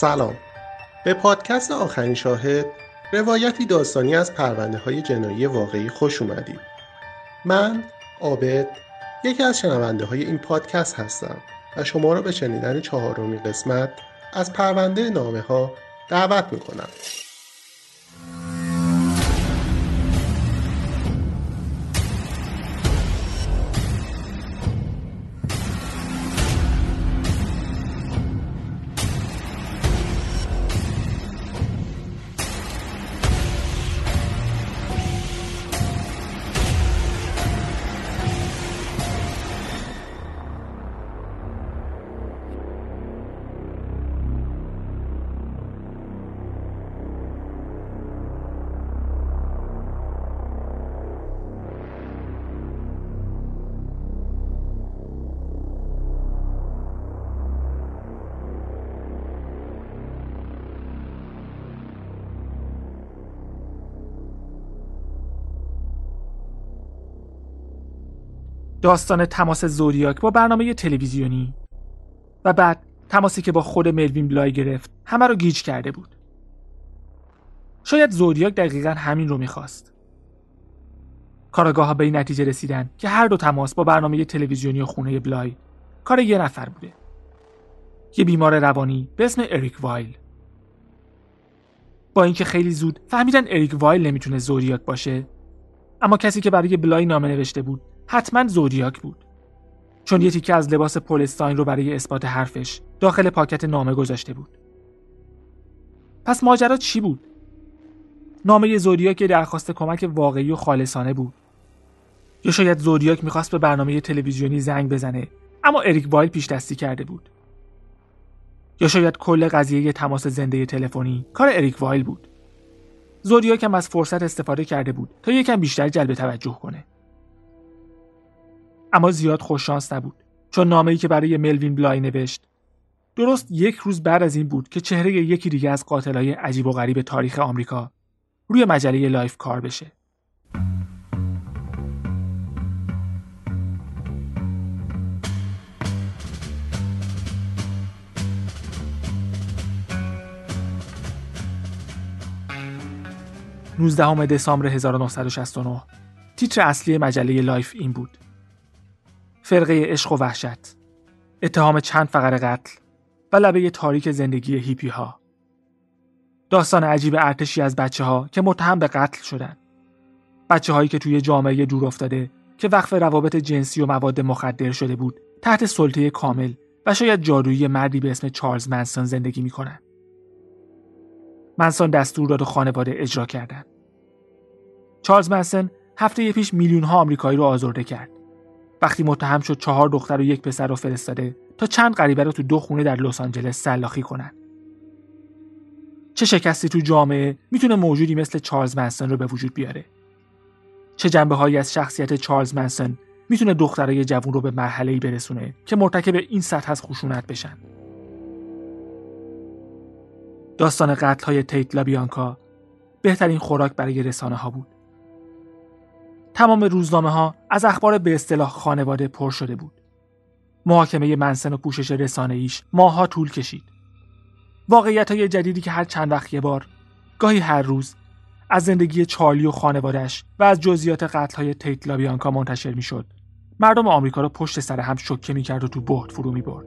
سلام. به پادکست آخرین شاهد روایتی داستانی از پرونده های جنایی واقعی خوش اومدید. من عابد یکی از شنونده های این پادکست هستم و شما را به شنیدن چهارمین قسمت از پرونده نامه ها دعوت می‌کنم. داستان تماس زودیاک با برنامه تلویزیونی. و بعد تماسی که با خود ملوین بلای گرفت همه رو گیج کرده بود. شاید زودیاک دقیقا همین رو می‌خواست. کاراگاه ها به این نتیجه رسیدن که هر دو تماس با برنامه تلویزیونی و خونه بلای کار یه نفر بوده. یه بیمار روانی به اسم اریک وایل. با اینکه خیلی زود فهمیدن اریک وایل نمی‌تونه زودیاک باشه اما کسی که برای بلای نامه نوشته بود حتما زودیاک بود. چون یه تیکه از لباس پولستاین رو برای اثبات حرفش داخل پاکت نامه گذاشته بود. پس ماجرا چی بود؟ نامه زودیاک درخواست کمک واقعی و خالصانه بود. یا شاید زودیاک می‌خواست به برنامه تلویزیونی زنگ بزنه اما اریک وایل پیش دستی کرده بود. یا شاید کل قضیه تماس زنده تلفنی کار اریک وایل بود. زودیاک هم از فرصت استفاده کرده بود تا یکم بیشتر جلب توجه کنه. اما زیاد خوششانس نبود چون نامه‌ای که برای ملوین بلای نوشت درست یک روز بعد از این بود که چهره یکی دیگه از قاتلای عجیب و غریب تاریخ آمریکا روی مجله لایف کار بشه. 19 دسامبر 1969 تیتر اصلی مجله لایف این بود. فرقه عشق و وحشت اتهام چند فقره قتل و لبه تاریک زندگی هیپی ها داستان عجیب ارتشی از بچه ها که متهم به قتل شدن. بچه هایی که توی جامعه دور افتاده که وقف روابط جنسی و مواد مخدر شده بود تحت سلطه کامل و شاید جادویی مردی به اسم چارلز منسون زندگی می‌کنن. منسون دستور داد و خانواده اجرا کردن. چارلز منسون هفته پیش میلیون ها آمریکایی رو آزرده کرد. وقتی متهم شد چهار دختر و یک پسر رو فرستاده تا چند غریبه رو تو دو خونه در لس آنجلس سلاخی کنن. چه شکستی تو جامعه می‌تونه موجودی مثل چارلز منسون رو به وجود بیاره. چه جنبه هایی از شخصیت چارلز منسون می‌تونه دخترای جوون رو به مرحله ای برسونه که مرتکب این سطح از خشونت بشن. داستان قتل های تیت لابیانکا بهترین خوراک برای رسانه ها بود. تمام روزنامه ها از اخبار به اصطلاح خانواده پر شده بود. محاکمه منسن و پوشش رسانه ایش ماها طول کشید. واقعیت های جدیدی که هر چند وقت یه بار گاهی هر روز از زندگی چارلی و خانوادش و از جزئیات قتل های تیت لابیانکا منتشر می‌شد. مردم آمریکا را پشت سر هم شوکه می‌کرد و تو بهت فرو می برد.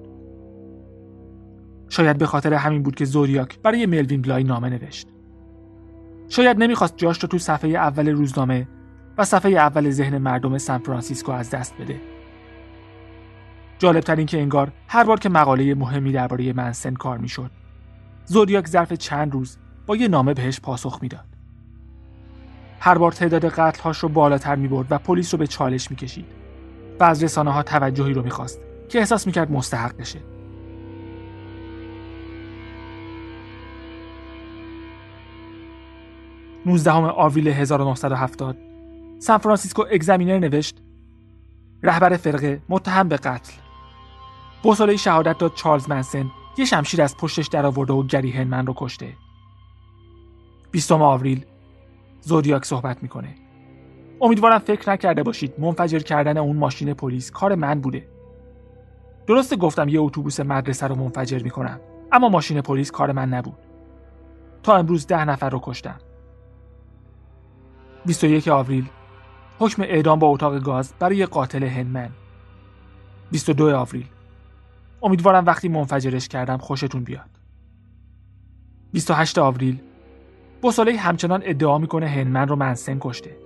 شاید به خاطر همین بود که زوریاک برای ملوین بلای نامه نوشت. شاید نمی‌خواست جاش رو تو صفحه اول روزنامه و صفحه اول ذهن مردم سان فرانسیسکو از دست بده. جالبتر این که انگار هر بار که مقاله مهمی درباره منسن کار می‌شد زودیاک ظرف چند روز با یه نامه بهش پاسخ می‌داد. هر بار تعداد قتلهاش رو بالاتر می برد و پلیس رو به چالش می‌کشید و از رسانه ها توجهی رو می‌خواست که احساس می‌کرد مستحق بشه. 19 آوریل 1970 سان فرانسیسکو اگزمینر نوشت رهبر فرقه متهم به قتل. بوساله شهادت داد چارلز منسن یه شمشیر از پشتش در آورده و گری هنمن رو کشته. 20 آوریل زودیاک صحبت می‌کنه. امیدوارم فکر نکرده باشید منفجر کردن اون ماشین پلیس کار من بوده. درسته گفتم یه اتوبوس مدرسه رو منفجر می‌کنم اما ماشین پلیس کار من نبود. تا امروز ده نفر رو کشتم. 21 آوریل حکم اعدام با اتاق گاز برای قاتل هنمن 22 آوریل. امیدوارم وقتی منفجرش کردم خوشتون بیاد. 28 آوریل. بوساله همچنان ادعا می‌کنه هنمن رو منسن کشته.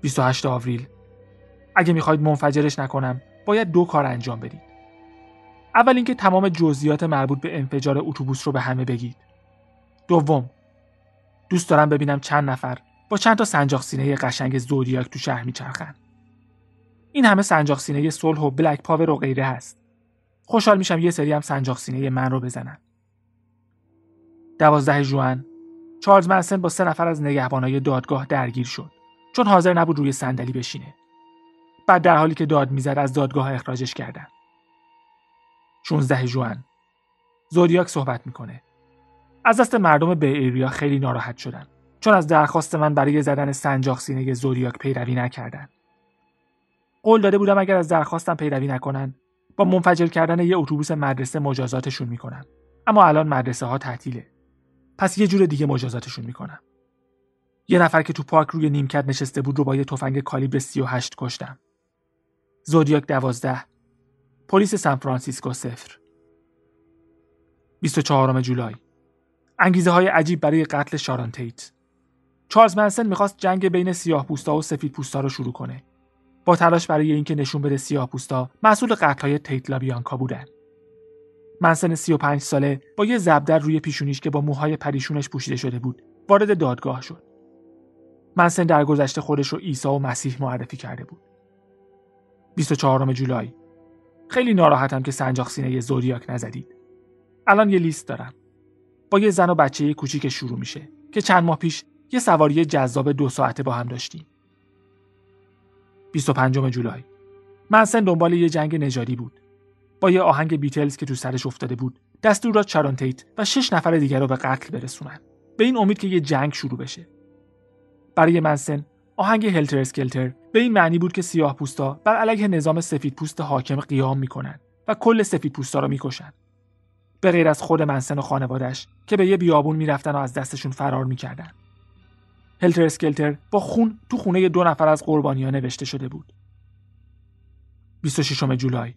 28 آوریل. اگه می‌خواید منفجرش نکنم باید دو کار انجام بدید. اول اینکه تمام جزئیات مربوط به انفجار اتوبوس رو به همه بگید. دوم دوست دارم ببینم چند نفر با چند تا سنجاق سینه قشنگ زودیاک تو شهر میچرخن. این همه سنجاق سینه صلح و بلک پاور و غیره هست. خوشحال میشم یه سری هم سنجاق سینه من رو بزنن. دوازده جوان چارلز منسن با سه نفر از نگهبانای دادگاه درگیر شد چون حاضر نبود روی صندلی بشینه. بعد در حالی که داد می‌زد از دادگاه اخراجش کردن. 16 جوان زودیاک صحبت می‌کنه. از دست مردم به ایریا خیلی ناراحت شدن. چون از درخواست من برای زدن سنجاق سینه زودیاک پیروی نکردن. قول داده بودم اگر از درخواستم پیروی نکنن با منفجر کردن یه اتوبوس مدرسه مجازاتشون می‌کنم. اما الان مدرسه ها تعطیله. پس یه جور دیگه مجازاتشون می‌کنم. یه نفر که تو پارک روی نیمکت نشسته بود رو با یه تفنگ کالیبر 38 کشتم. زودیاک دوازده. پلیس سان فرانسیسکو صفر. 24 جولای. انگیزه های عجیب برای قتل شاران تیت. چارلز منسن می‌خواست جنگ بین سیاه پوستا و سفید پوستا رو شروع کنه. با تلاش برای اینکه نشون بده سیاه پوستا مسئول قتل های تیت لابیانکا بودن. منسن 35 ساله با یه زبدر روی پیشونیش که با موهای پریشونش پوشیده شده بود وارد دادگاه شد. منسن در گذشته خودش رو عیسی و مسیح معرفی کرده بود. 24 جولای. خیلی ناراحتم که سنجاق سینه زودیاک نزدید. الان یه لیست دارم. با یه زن و بچه کوچیک شروع میشه که چند ماه پیش یه سواری جذاب دو ساعته با هم داشتیم. 25 جولای. منسن دنبال یه جنگ نژادی بود. با یه آهنگ بیتلز که تو سرش افتاده بود دستور داد چارون تیت و شش نفر دیگر رو به قتل برسونن. به این امید که یه جنگ شروع بشه. برای منسن آهنگ هلتر اسکلتر به این معنی بود که سیاه پوستا بر علیه نظام سفید پوست حاکم قیام می‌کنن و کل سفید پوستا رو می‌کشن. به غیر از خود منسن و خانوادش که به یه بیابون می‌رفتن و از دستشون فرار می‌کردن. هلتر اسکلتر با خون تو خونه دو نفر از قربانیان نوشته شده بود. 26 جولای.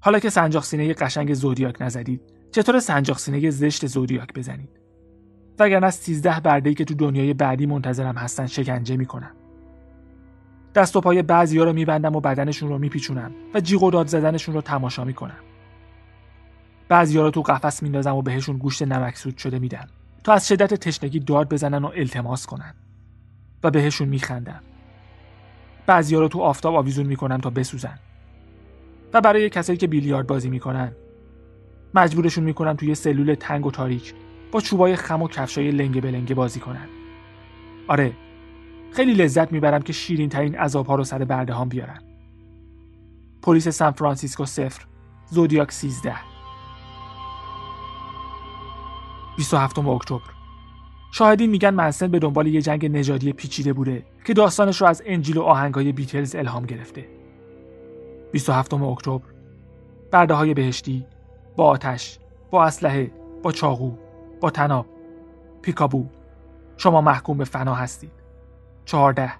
حالا که سنجاق سینه قشنگ زودیاک نزدید چطور سنجاق سینه زشت زودیاک بزنید؟ وگرنه از 13 برده که تو دنیای بعدی منتظرم هستن شکنجه می‌کنم. دست و پای بعضیا رو میبندم و بدنشون رو میپیچونم و جیغ و داد زدنشون رو تماشا می‌کنم. بعضیا رو تو قفس میندازم و بهشون گوشت نمکسود شده میدم تا از شدت تشنگی داد بزنن و التماس کنن. و بهشون میخندم. بعضیا رو تو آفتاب آویزون می‌کنم تا بسوزن. و برای کسایی که بیلیارد بازی می‌کنن مجبورشون می‌کنم توی سلول تنگ و تاریک با چوبای خم و کفشای لنگه به لنگه بازی کنن. آره خیلی لذت می‌برم که شیرین ترین عذاب ها رو سر برده هم بیارن. پلیس سان فرانسیسکو صفر زودیاک 13 27 اکتبر. شاهدین میگن منسن به دنبال یه جنگ نژادی پیچیده بوده که داستانش رو از انجیل و آهنگای بیتلز الهام گرفته. 27 اکتبر. برده های بهشتی. با آتش با اسلحه با چاقو با تناب پیکابو. شما محکوم به فنا هستید. 14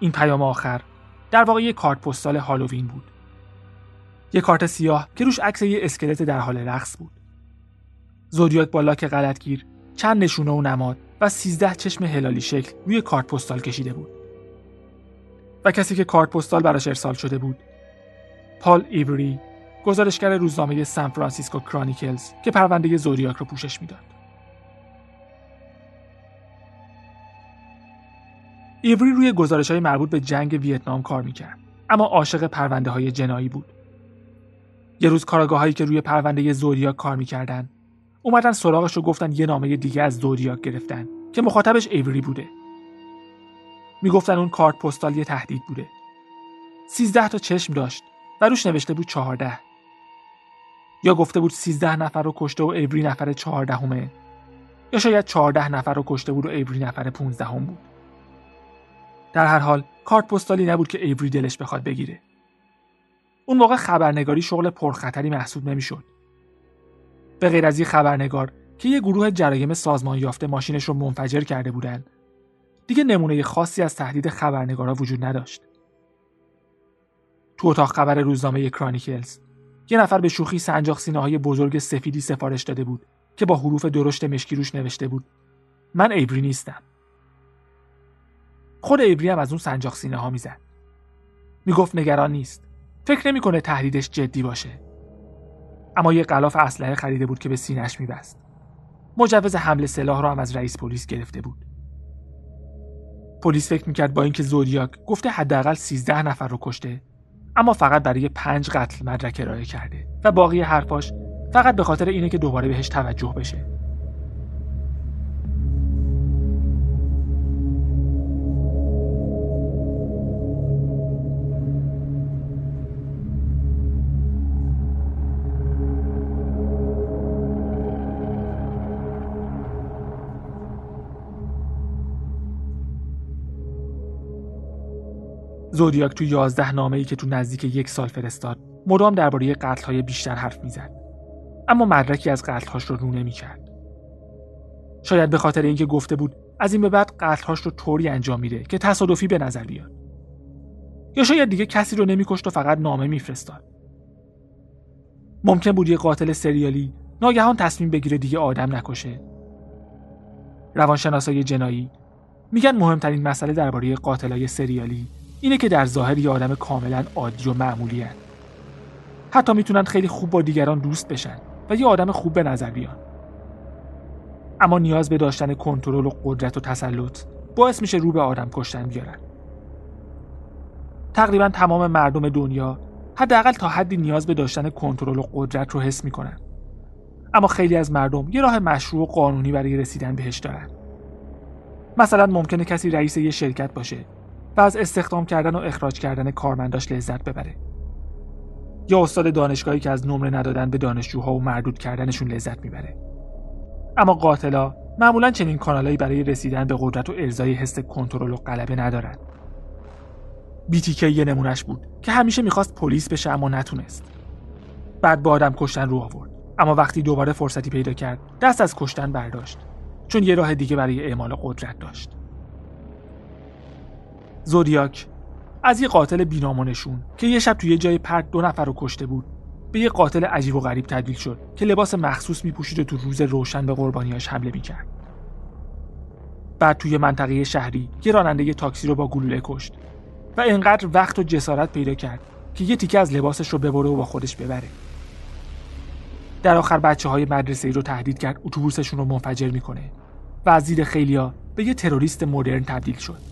این پیام آخر در واقع یک کارت پستال هالووین بود. یک کارت سیاه که روش عکس یه اسکلت در حال رقص بود. زودیاک با لاک غلطگیر چند نشونه و نماد و سیزده چشم هلالی شکل روی کارت پستال کشیده بود. و کسی که کارت پستال براش ارسال شده بود پال ایوری گزارشگر روزنامه سان فرانسیسکو کرانیکلز که پرونده زودیاک رو پوشش می‌داد. ایوری روی گزارش های مربوط به جنگ ویتنام کار می‌کرد اما عاشق پرونده های جنایی بود. یه روز کاراگاه هایی که روی پرونده زودیاک کار می‌کردن اومدن سراغش و گفتن یه نامه دیگه از زودیاک گرفتن که مخاطبش ایوری بوده. می‌گفتن اون کارت پستال یه تهدید بوده. سیزده تا چشم داشت و روش نوشته بود چهارده. یا گفته بود سیزده نفر رو کشته و ایوری نفر چهاردهمه. یا شاید چهارده نفر رو کشته بود و ایوری نفر پونزدهم بود. در هر حال کارت پستالی نبود که ایوری دلش بخواد بگیره. اون موقع خبرنگاری شغل پرخطری محسوب نمی‌شد. به غیر از یه خبرنگار که یه گروه جرایم سازمان یافته ماشینش رو منفجر کرده بودن. دیگه نمونه خاصی از تهدید خبرنگارا وجود نداشت. تو اتاق خبر روزنامه کرانیکلز یه نفر به شوخی سنجاق سینه های بزرگ سفیدی سفارش داده بود که با حروف درشت مشکی روش نوشته بود. من ایبری نیستم. خود ایبری هم از اون سنجاق سینه ها می‌زد. می‌گفت نگران نیست. فکر نمی‌کنه تهدیدش جدی باشه. اما یه غلاف اسلحه خریده بود که به سینهش میبست. مجوز حمله سلاح رو هم از رئیس پلیس گرفته بود. پلیس فکر می‌کرد با اینکه زودیاک گفته حداقل 13 نفر رو کشته اما فقط برای پنج قتل مدرک ارائه کرده و باقی حرفاش فقط به خاطر اینه که دوباره بهش توجه بشه. زودیاک تو یازده نامه ای که تو نزدیک یک سال فرستاد مدام درباره قتل های بیشتر حرف می‌زد. اما مدرکی از قتل هاش رو رو نمی‌کرد. شاید به خاطر اینکه گفته بود از این به بعد قتل هاش رو طوری انجام میده که تصادفی به نظر بیاد. یا شاید دیگه کسی رو نمیکشت و فقط نامه میفرستاد. ممکن بود یه قاتل سریالی ناگهان تصمیم بگیره دیگه آدم نکشه. روانشناسای جنایی میگن مهمترین مسئله درباره قاتلای سریالی اینه که در ظاهر یه آدم کاملا عادی و معمولی هن. حتی می‌تونن خیلی خوب با دیگران دوست بشن و یه آدم خوب به نظر بیان. اما نیاز به داشتن کنترل و قدرت و تسلط باعث میشه رو به آدم کشتن بیارن. تقریبا تمام مردم دنیا حداقل تا حدی نیاز به داشتن کنترل و قدرت رو حس می‌کنن. اما خیلی از مردم یه راه مشروع و قانونی برای رسیدن بهش دارن. مثلا ممکنه کسی رئیس یه شرکت باشه از استخدام کردن و اخراج کردن کارمنداش لذت ببره. یا استاد دانشگاهی که از نمره ندادن به دانشجوها و مردود کردنشون لذت می‌بره. اما قاتلا معمولا چنین کانالایی برای رسیدن به قدرت و ارزای حس کنترل و غلبه ندارن. بیتیکی یه نمونش بود که همیشه می‌خواست پلیس بشه اما نتونست. بعد با آدم کشتن رو آورد. اما وقتی دوباره فرصتی پیدا کرد دست از کشتن برداشت. چون یه راه دیگه برای اعمال قدرت داشت. زودیاک. از یه قاتل بینامونشون که یه شب توی یه جای پرت دو نفر رو کشته بود. به یه قاتل عجیب و غریب تبدیل شد که لباس مخصوص میپوشید و تو روز روشن به قربانیاش حمله می‌کرد. بعد توی منطقه شهری یه راننده تاکسی رو با گلوله کشت و انقدر وقت و جسارت پیدا کرد که یه تیکه از لباسش رو ببره و با خودش ببره. در آخر بچه های مدرسه ای رو تهدید کرد اتوبوسشون رو منفجر می‌کنه و از دید خیلیا به یه تروریست مدرن تبدیل شد.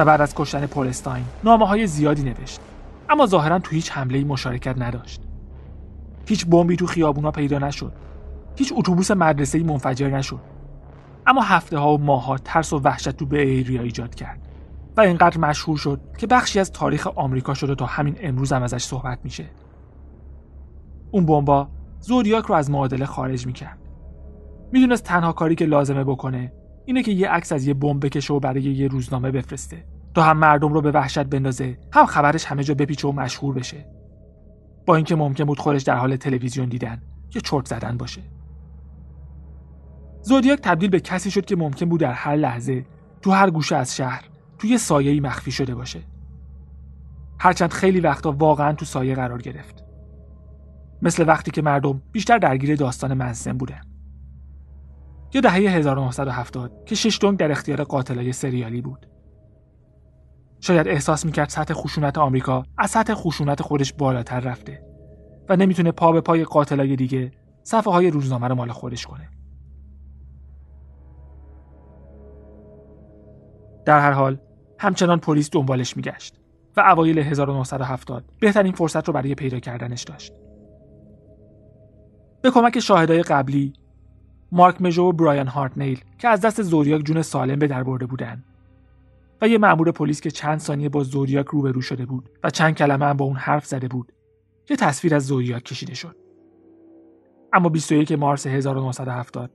و بعد از کشتن پولستاین نامه های زیادی نوشت. اما ظاهرا تو هیچ حمله مشارکت نداشت. هیچ بمبی تو خیابونا پیدا نشد. هیچ اتوبوس مدرسه ای منفجر نشد. اما هفته ها و ماه ها ترس و وحشت تو به ایریا ایجاد کرد و اینقدر مشهور شد که بخشی از تاریخ آمریکا شده تا همین امروز هم ازش صحبت میشه. اون بمبا زودیاک رو از معادله خارج می‌کرد. می‌دونست تنها کاری که لازمه بکنه اینه که یه عکس از یه بمب بکشه و برای یه روزنامه بفرسته. تا هم مردم رو به وحشت بندازه هم خبرش همه جا بپیچه و مشهور بشه. با اینکه ممکن بود خودش در حال تلویزیون دیدن یا چرت زدن باشه. زودیاک تبدیل به کسی شد که ممکن بود در هر لحظه تو هر گوشه از شهر توی سایه‌ای مخفی شده باشه. هرچند خیلی وقتا واقعا تو سایه قرار گرفت. مثل وقتی که مردم بیشتر درگیر داستان منسن بودن. یا دهه 1970 که شش دنگ در اختیار قاتلای سریالی بود. شاید احساس می‌کرد سطح خشونت آمریکا از سطح خشونت خودش بالاتر رفته و نمی‌تونه پا به پای قاتلای دیگه صفحه های روزنامه رو مال خودش کنه. در هر حال همچنان پلیس دنبالش میگشت و اوایل 1970 بهترین فرصت رو برای پیدا کردنش داشت. به کمک شاهدای قبلی مارک مژو و برایان هارتنیل که از دست زوریاک جون سالم به در برده بودن و یه مأمور پلیس که چند ثانیه با زوریاک روبرو شده بود و چند کلمه هم با اون حرف زده بود یه تصویر از زوریاک کشیده شد اما 21 مارس 1970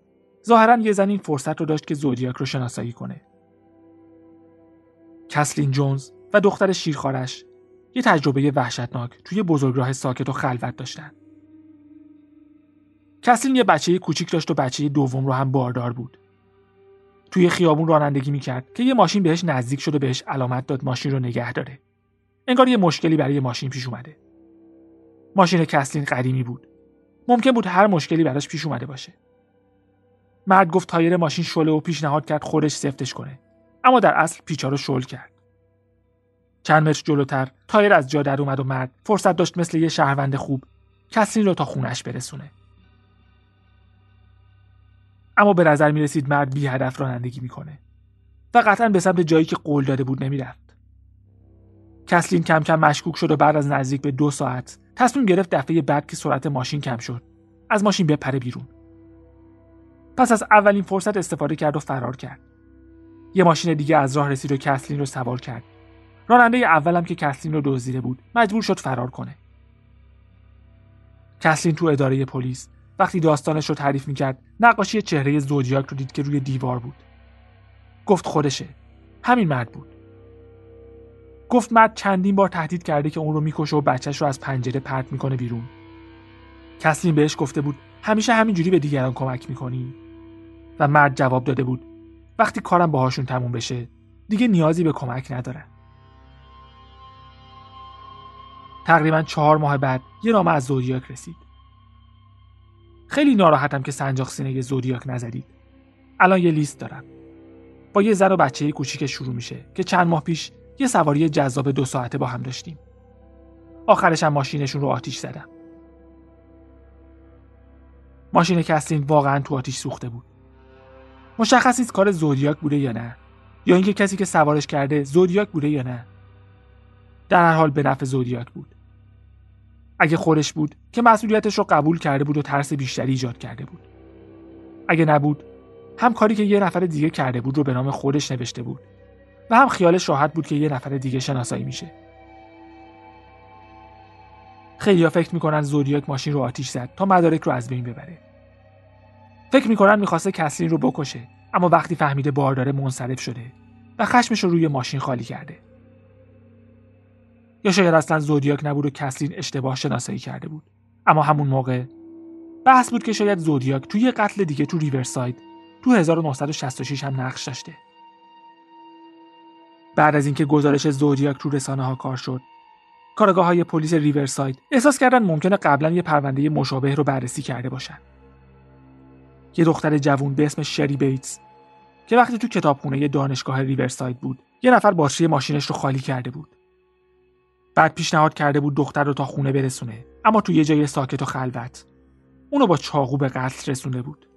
ظاهرا یه زن این فرصت رو داشت که زودیاک رو شناسایی کنه. کسلین جونز و دختر شیرخوارش یه تجربه وحشتناک توی بزرگراه ساکت و خلوت داشتن. کسلین یه بچه کوچیک داشت و بچه دوم رو هم باردار بود. توی خیابون رانندگی می‌کرد که یه ماشین بهش نزدیک شد و بهش علامت داد ماشین رو نگه داره. انگار یه مشکلی برای ماشین پیش اومده. ماشین کسلین قدیمی بود ممکن بود هر مشکلی براش پیش اومده باشه. مرد گفت تایر ماشین شله و پیشنهاد کرد خودش سفتش کنه. اما در اصل پیچا رو شل کرد. چند متر جلوتر تایر از جا در اومد و مرد فرصت داشت مثل یه شهروند خوب کسی رو تا خونش برسونه. اما به نظر می رسید مرد بی هدف رانندگی می‌کنه و قطعا به سمت جایی که قول داده بود نمی‌رفت. کسلین کم کم مشکوک شد و بعد از نزدیک به دو ساعت تصمیم گرفت دفعه بعد که سرعت ماشین کم شد از ماشین بپره بیرون. پس از اولین فرصت استفاده کرد و فرار کرد. یه ماشین دیگه از راه رسید و کسلین رو سوار کرد. راننده اولم که کسلین رو دزدیده بود مجبور شد فرار کنه. کسلین تو اداره پلیس وقتی داستانش رو تعریف می‌کرد نقاشی چهره زودیاک رو دید که روی دیوار بود. گفت خودشه. همین مرد بود. گفت مرد چندین بار تهدید کرده که اون رو می‌کشه و بچهش رو از پنجره پرت می‌کنه بیرون. کسلین بهش گفته بود همیشه همینجوری به دیگران کمک می‌کنی. و مرد جواب داده بود وقتی کارم باهاشون تموم بشه دیگه نیازی به کمک ندارن تقریبا چهار ماه بعد یه نامه از زودیاک رسید. خیلی ناراحتم که سنجاق سینه زودیاک نزدید الان یه لیست دارم. با یه زن و بچه کوچیک شروع میشه که چند ماه پیش یه سواری جذاب دو ساعته با هم داشتیم. آخرش هم ماشینشون رو آتیش زدم. ماشین کسلین واقعا تو آتیش سوخته بود. مشخص نیست کار زودیاک بوده یا نه یا اینکه کسی که سوارش کرده زودیاک بوده یا نه. در هر حال به نفع زودیاک بود. اگه خورش بود که مسئولیتش رو قبول کرده بود و ترس بیشتری ایجاد کرده بود. اگه نبود هم کاری که یه نفر دیگه کرده بود رو به نام خودش نوشته بود و هم خیالش راحت بود که یه نفر دیگه شناسایی میشه. خیلیا فکر می‌کنن زودیاک ماشین رو آتیش زد تا مدارک رو از بین ببره. فکر می‌کنن می‌خواسته کسلین رو بکشه اما وقتی فهمیده بارداره منصرف شده و خشمش رو روی ماشین خالی کرده. یا شاید اصلا زودیاک نبود و کسلین اشتباه شناسایی کرده بود. اما همون موقع بحث بود که شاید زودیاک توی قتل دیگه تو ریورساید تو 1966 هم نقش داشته. بعد از اینکه گزارش زودیاک رو رسانه ها کار شد کاراگاه های پلیس ریورساید احساس کردن ممکنه قبلا یه پرونده مشابه رو بررسی کرده باشن. یه دختر جوون به اسم شری بیتس که وقتی تو کتابخونه دانشگاه ریورساید بود یه نفر باتری ماشینش رو خالی کرده بود. بعد پیشنهاد کرده بود دختر رو تا خونه برسونه. اما تو یه جای ساکت و خلوت. اونو با چاقو به قتل رسونده بود.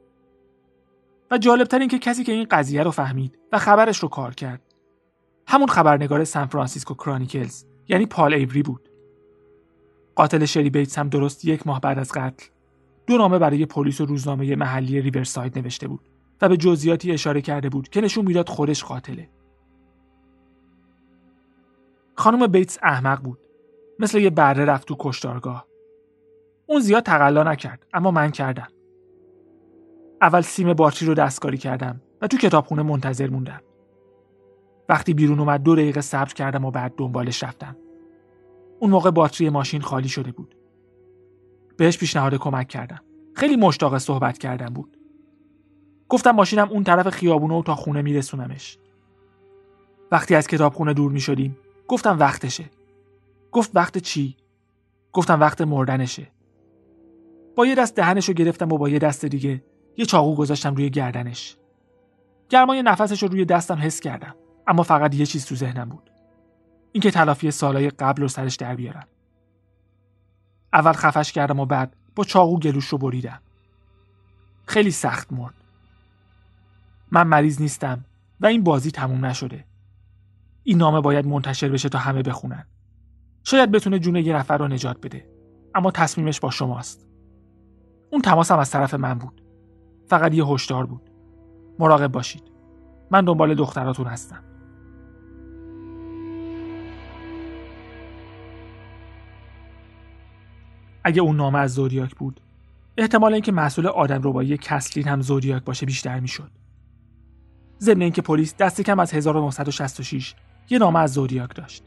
و جالبتر این که کسی که این قضیه رو فهمید و خبرش رو کار کرد. همون خبرنگار سان فرانسیسکو کرانیکلز یعنی پال ایوری بود. قاتل شری بیتس هم درست یک ماه بعد از قتل دو نامه برای پلیس و روزنامه محلی ریورساید نوشته بود و به جزئیاتی اشاره کرده بود که نشون می‌داد خودش قاتله. خانم بیتس احمق بود مثل یه بره رفت تو کشتارگاه اون زیاد تقلا نکرد اما من کردم اول سیم باتری رو دستکاری کردم و تو کتابخونه منتظر موندم وقتی بیرون اومد دو دقیقه صبر کردم و بعد دنبالش رفتم. اون موقع باتری ماشین خالی شده بود. بهش پیشنهاد کمک کردم. خیلی مشتاق صحبت کردم بود. گفتم ماشینم اون طرف خیابونه و تا خونه میرسونمش. وقتی از کتابخونه دور می شدیم گفتم وقتشه. گفت وقت چی؟ گفتم وقت مردنشه. با یه دست دهنشو گرفتم و با یه دست دیگه یه چاقو گذاشتم روی گردنش. گرمای نفسش رو روی دستم حس کردم. اما فقط یه چیز تو ذهنم بود اینکه تلافی سالهای قبل رو سرش در بیارم اول خفش کردم و بعد با چاقو گلوش رو بریدم خیلی سخت مرد من مریض نیستم و این بازی تموم نشده این نامه باید منتشر بشه تا همه بخونن. شاید بتونه جون یه نفر رو نجات بده اما تصمیمش با شماست. اون تماس هم از طرف من بود. فقط یه هشدار بود. مراقب باشید. من دنبال دختراتون هستم. اگه اون نامه از زودیاک بود احتمال اینکه مسئول آدم ربایی کسلین هم زودیاک باشه بیشتر می‌شد. ضمن اینکه پلیس دست کم از 1966 یه نامه از زودیاک داشت.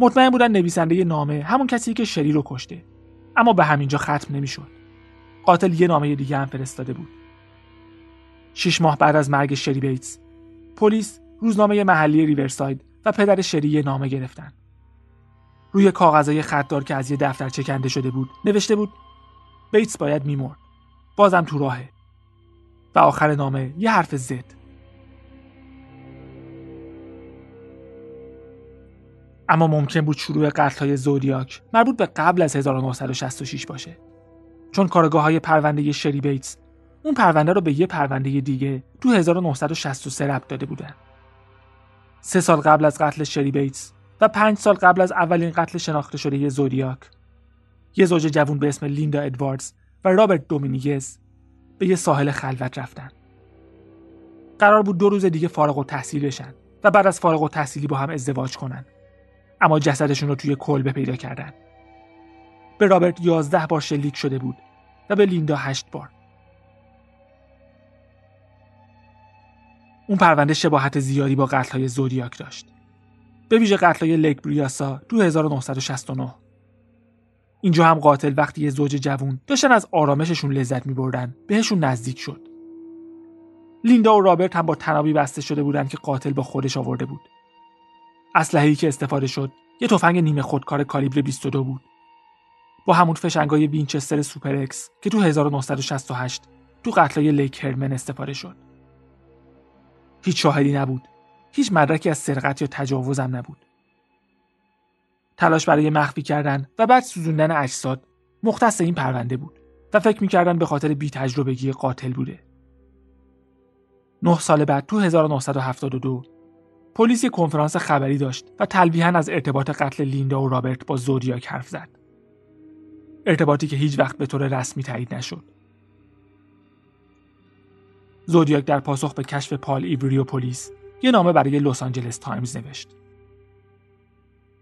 مطمئن بودن نویسنده نامه همون کسی که شری رو کشته. اما به همینجا ختم نمی‌شد. قاتل یه نامه دیگه هم فرستاده بود. شش ماه بعد از مرگ شری بیتس پلیس روزنامه محلی ریورساید و پدر شری یه نامه گرفتن. روی کاغذهای خطدار که از یه دفتر چکنده شده بود نوشته بود بیتس باید میمرد. بازم تو راهه. و آخر نامه یه حرف زد. اما ممکن بود شروع قتل های زودیاک مربوط به قبل از 1966 باشه. چون کارگاه های پرونده شری بیتس اون پرونده رو به یه پرونده دیگه تو 1963 ربط داده بودن. سه سال قبل از قتل شری بیتس و پنج سال قبل از اولین قتل شناخته شده یه زودیاک یه زوج جوون به اسم لیندا ادواردز و رابرت دومینیگز به یه ساحل خلوت رفتن. قرار بود دو روز دیگه فارغ و تحصیل بشن و بعد از فارغ و تحصیلی با هم ازدواج کنن. اما جسدشون رو توی کلبه پیدا کردن. به رابرت یازده بار شلیک شده بود و به لیندا هشت بار. اون پرونده شباهت زیادی با قتل های زودیاک داشت. به ویژه قتل های لیک بریاسا تو 1969 اینجا هم قاتل وقتی یه زوج جوون داشتن از آرامششون لذت می بردن بهشون نزدیک شد. لیندا و رابرت هم با طنابی بسته شده بودن که قاتل با خودش آورده بود. اسلحه‌ای که استفاده شد یه تفنگ نیمه خودکار کالیبر 22 بود. با همون فشنگای وینچستر سوپر اکس که تو 1968 تو قتلای لیک هرمن استفاده شد. هیچ شاهدی نبود. هیچ مدرکی از سرقت یا تجاوزم نبود. تلاش برای مخفی کردن و بعد سوزوندن اجساد مختص این پرونده بود و فکر می‌کردن به خاطر بی تجربگی قاتل بوده. نه سال بعد تو 1972 پلیس کنفرانس خبری داشت و تلویحا از ارتباط قتل لیندا و رابرت با زودیاک حرف زد. ارتباطی که هیچ وقت به طور رسمی تایید نشد. زودیاک در پاسخ به کشف پال ایوری و پلیس یه نامه برای لس آنجلس تایمز نوشت.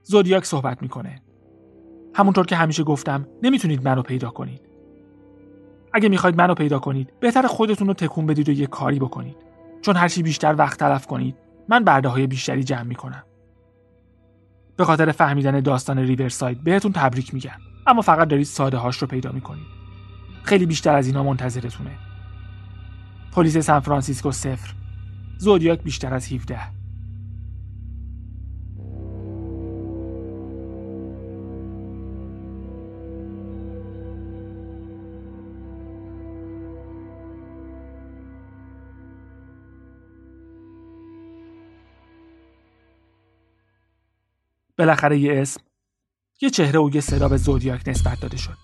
زودیاک صحبت می‌کنه. همونطور که همیشه گفتم نمی‌تونید منو پیدا کنید. اگه می‌خواید منو پیدا کنید بهتره خودتون رو تکون بدید و یه کاری بکنید. چون هرچی بیشتر وقت تلف کنید من برده های بیشتری جمع می‌کنم. به خاطر فهمیدن داستان ریورساید بهتون تبریک میگم اما فقط دارید ساده هاش رو پیدا می‌کنید. خیلی بیشتر از اینا منتظرتونه. پلیس سان فرانسیسکو صفر. زودیاک بیشتر از 17. بالاخره یه اسم یه چهره و یه صدا به زودیاک نسبت داده شد.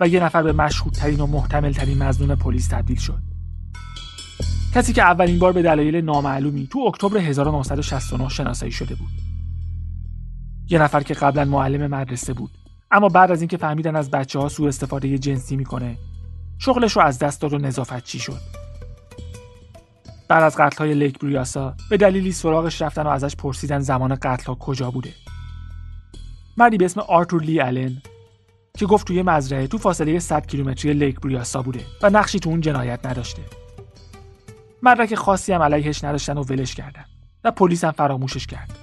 و یه نفر به مشهودترین و محتملترین مزنون پلیس تبدیل شد. کسی که اولین بار به دلایل نامعلومی تو اکتبر 1969 شناسایی شده بود. یه نفر که قبلا معلم مدرسه بود اما بعد از اینکه فهمیدن از بچه ها سوء استفاده جنسی می‌کنه شغلش رو از دست داد و نظافت چی شد. بعد از قتل های لیک بریاسا به دلیلی سراغش رفتن و ازش پرسیدن زمان قتل ها کجا بوده. مردی به اسم آرتور لی آلن که گفت توی مزرعه تو فاصله 100 کیلومتری لیک بریاسا بوده و نقشی تو اون جنایت نداشته. مدرک خاصی هم علیهش نداشتن و ولش کردن و پلیس هم فراموشش کرد.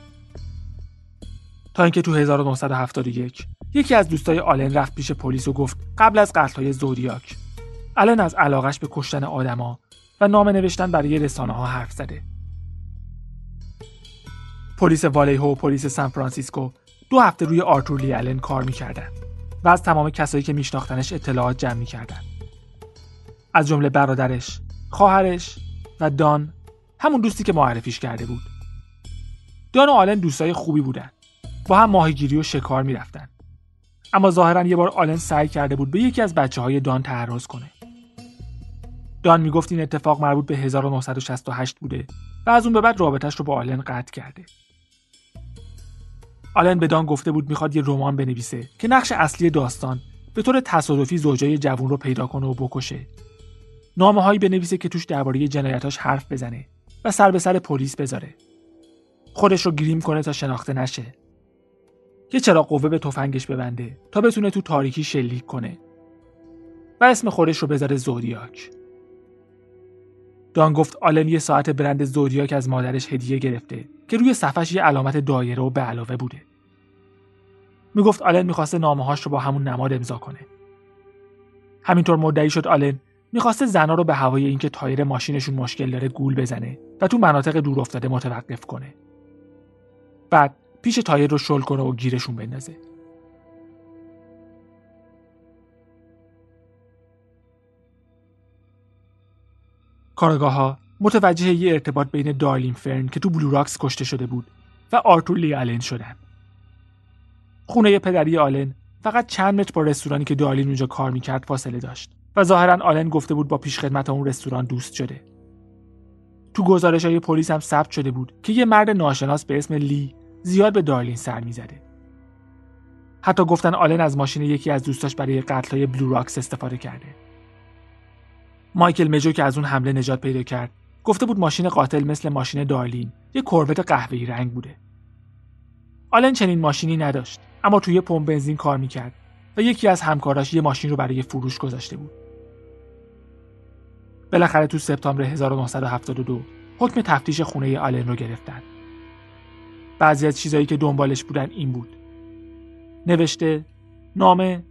تا اینکه تو 1971 یکی از دوستای آلن رفت پیش پلیس و گفت قبل از قتل های زودیاک آلن از علاقش به کشتن آدما و نامه نوشتن برای رسانه ها حرف زده. پلیس والیهو و پلیس سان فرانسیسکو دو هفته روی آرتور لی آلن کار می‌کردن و از تمام کسایی که میشناختنش اطلاعات جمع می‌کردن. از جمله برادرش، خواهرش و دان همون دوستی که معرفیش کرده بود. دان و آلن دوستای خوبی بودن با هم ماهیگیری و شکار می‌رفتن اما ظاهرا یه بار آلن سعی کرده بود به یکی از بچه های دان تعرض کنه دان می‌گفت این اتفاق مربوط به 1968 بوده و از اون به بعد رابطش رو با آلن قطع کرده. آلن به دان گفته بود می‌خواد یه رمان بنویسه که نقش اصلی داستان به طور تصادفی زوجای جوون رو پیدا کنه و بکشه. نامه هایی بنویسه که توش درباره جنایتاش حرف بزنه و سر به سر پلیس بذاره. خودش رو گریم کنه تا شناخته نشه. یه چراغ قوه به تفنگش ببنده تا بتونه تو تاریکی شلیک کنه. و اسم خودش رو بذاره زودیاک. دان گفت آلن یه ساعت برند زودیاک از مادرش هدیه گرفته که روی صفحش یه علامت دایره و به علاوه بوده. می‌گفت آلن می‌خواسته نامه رو با همون نماد امضا کنه. همینطور مدعی شد آلن می‌خواسته زنا رو به هوای اینکه تایر ماشینشون مشکل داره گول بزنه و تو مناطق دور افتاده متوقف کنه. بعد پیچ تایر رو شل کنه و گیرشون بندازه. کاراگاه ها متوجه یه ارتباط بین دارلین فرن که تو بلوراکس کشته شده بود و آرتور لی آلن شدن. خونه پدری آلن فقط چند متر با رستورانی که دارلین اونجا کار می‌کرد فاصله داشت و ظاهرا آلن گفته بود با پیشخدمت اون رستوران دوست شده. تو گزارش های پلیس هم ثبت شده بود که یه مرد ناشناس به اسم لی زیاد به دارلین سر می‌زده. حتی گفتن آلن از ماشین یکی از دوستاش برای قتل های بلوراکس استفاده کرده. مایکل مجو که از اون حمله نجات پیدا کرد گفته بود ماشین قاتل مثل ماشین دارلین یه کروت قهوه‌ای رنگ بوده. آلن چنین ماشینی نداشت اما توی پمپ بنزین کار می‌کرد و یکی از همکاراش یه ماشین رو برای فروش گذاشته بود. بالاخره تو سپتامبر 1972 حکم تفتیش خونه آلن رو گرفتن. بعضی از چیزایی که دنبالش بودن این بود. نوشته نامه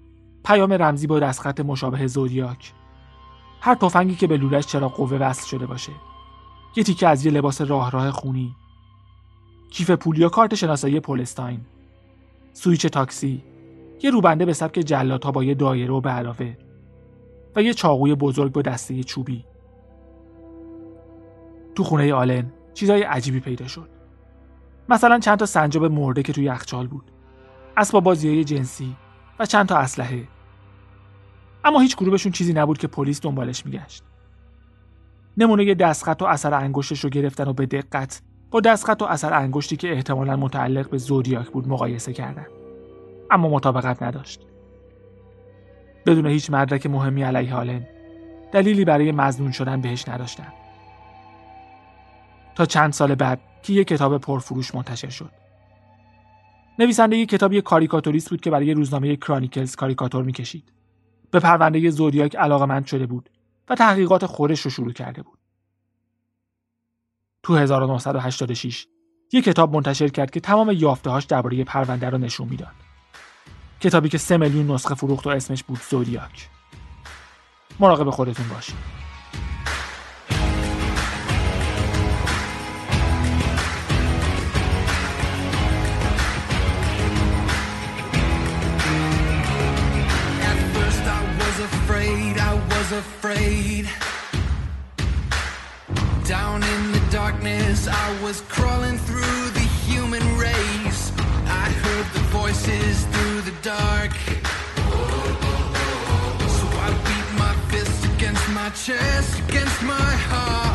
پیام رمزی با دستخط مشابه زودیاک. هر تفنگی که به لولش چرا قوه وصل شده باشه. یه تیکه از یه لباس راه راه خونی. کیف پول یا کارت شناسایی پولستاین سویچ تاکسی. یه روبنده به سبک جلات با یه دایره و به علاوه. و یه چاقوی بزرگ با دسته چوبی. تو خونه آلن چیزای عجیبی پیدا شد. مثلا چند تا سنجاب مرده که توی یخچال بود. اسباب بازی جنسی و چند تا اسلحه. اما هیچ گروهشون چیزی نبود که پلیس دنبالش میگشت. نمونه دستخط و اثر انگشتش رو گرفتن و به دقت با دستخط و اثر انگشتی که احتمالا متعلق به زودیاک بود مقایسه کردن. اما مطابقت نداشت. بدون هیچ مدرک مهمی علیه هالن دلیلی برای مزنون شدن بهش نداشتن. تا چند سال بعد که یک کتاب پرفروش منتشر شد. نویسنده یک کتاب یک کاریکاتوریست بود که برای روزنامه کرانیکلز کاریکاتور می‌کشید. به پرونده زودیاک علاقمند شده بود و تحقیقات خودش رو شروع کرده بود. تو 1986 یک کتاب منتشر کرد که تمام یافته‌هاش درباره پرونده رو نشون می‌داد. کتابی که سه میلیون نسخه فروخت و اسمش بود زودیاک. مراقب خودتون باشید. Down in the darkness, I was crawling through the human race. I heard the voices through the dark. So I beat my fist against my chest, against my heart.